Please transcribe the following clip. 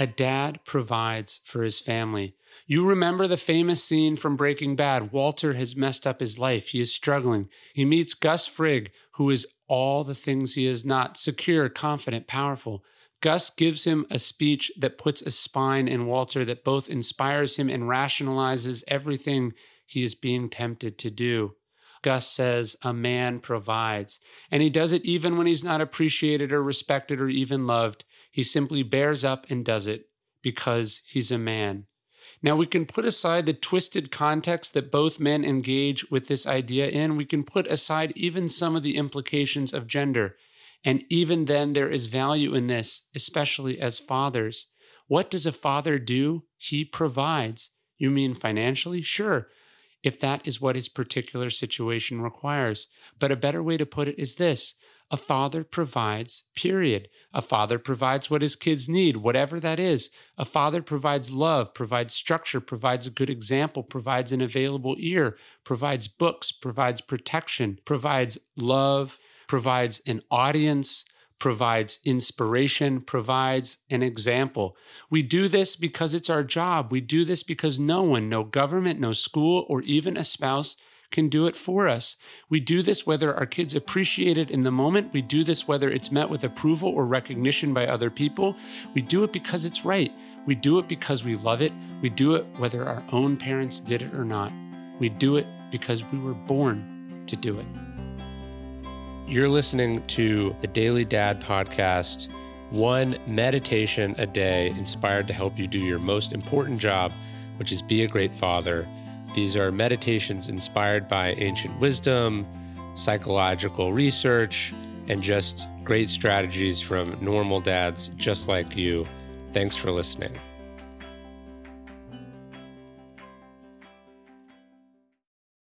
A dad provides for his family. You remember the famous scene from Breaking Bad. Walter has messed up his life. He is struggling. He meets Gus Fring, who is all the things he is not secure, confident, powerful. Gus gives him a speech that puts a spine in Walter that both inspires him and rationalizes everything he is being tempted to do. Gus says, A man provides. And he does it even when he's not appreciated or respected or even loved. He simply bears up and does it because he's a man. Now, we can put aside the twisted context that both men engage with this idea in. We can put aside even some of the implications of gender. And even then, there is value in this, especially as fathers. What does a father do? He provides. You mean financially? Sure, if that is what his particular situation requires. But a better way to put it is this a father provides, period. A father provides what his kids need, whatever that is. A father provides love, provides structure, provides a good example, provides an available ear, provides books, provides protection, provides love, provides an audience, provides inspiration, provides an example. We do this because it's our job. We do this because no one, no government, no school, or even a spouse can do it for us. We do this whether our kids appreciate it in the moment. We do this whether it's met with approval or recognition by other people. We do it because it's right. We do it because we love it. We do it whether our own parents did it or not. We do it because we were born to do it. You're listening to the Daily Dad podcast, one meditation a day inspired to help you do your most important job, which is be a great father these are meditations inspired by ancient wisdom, psychological research, and just great strategies from normal dads just like you. Thanks for listening.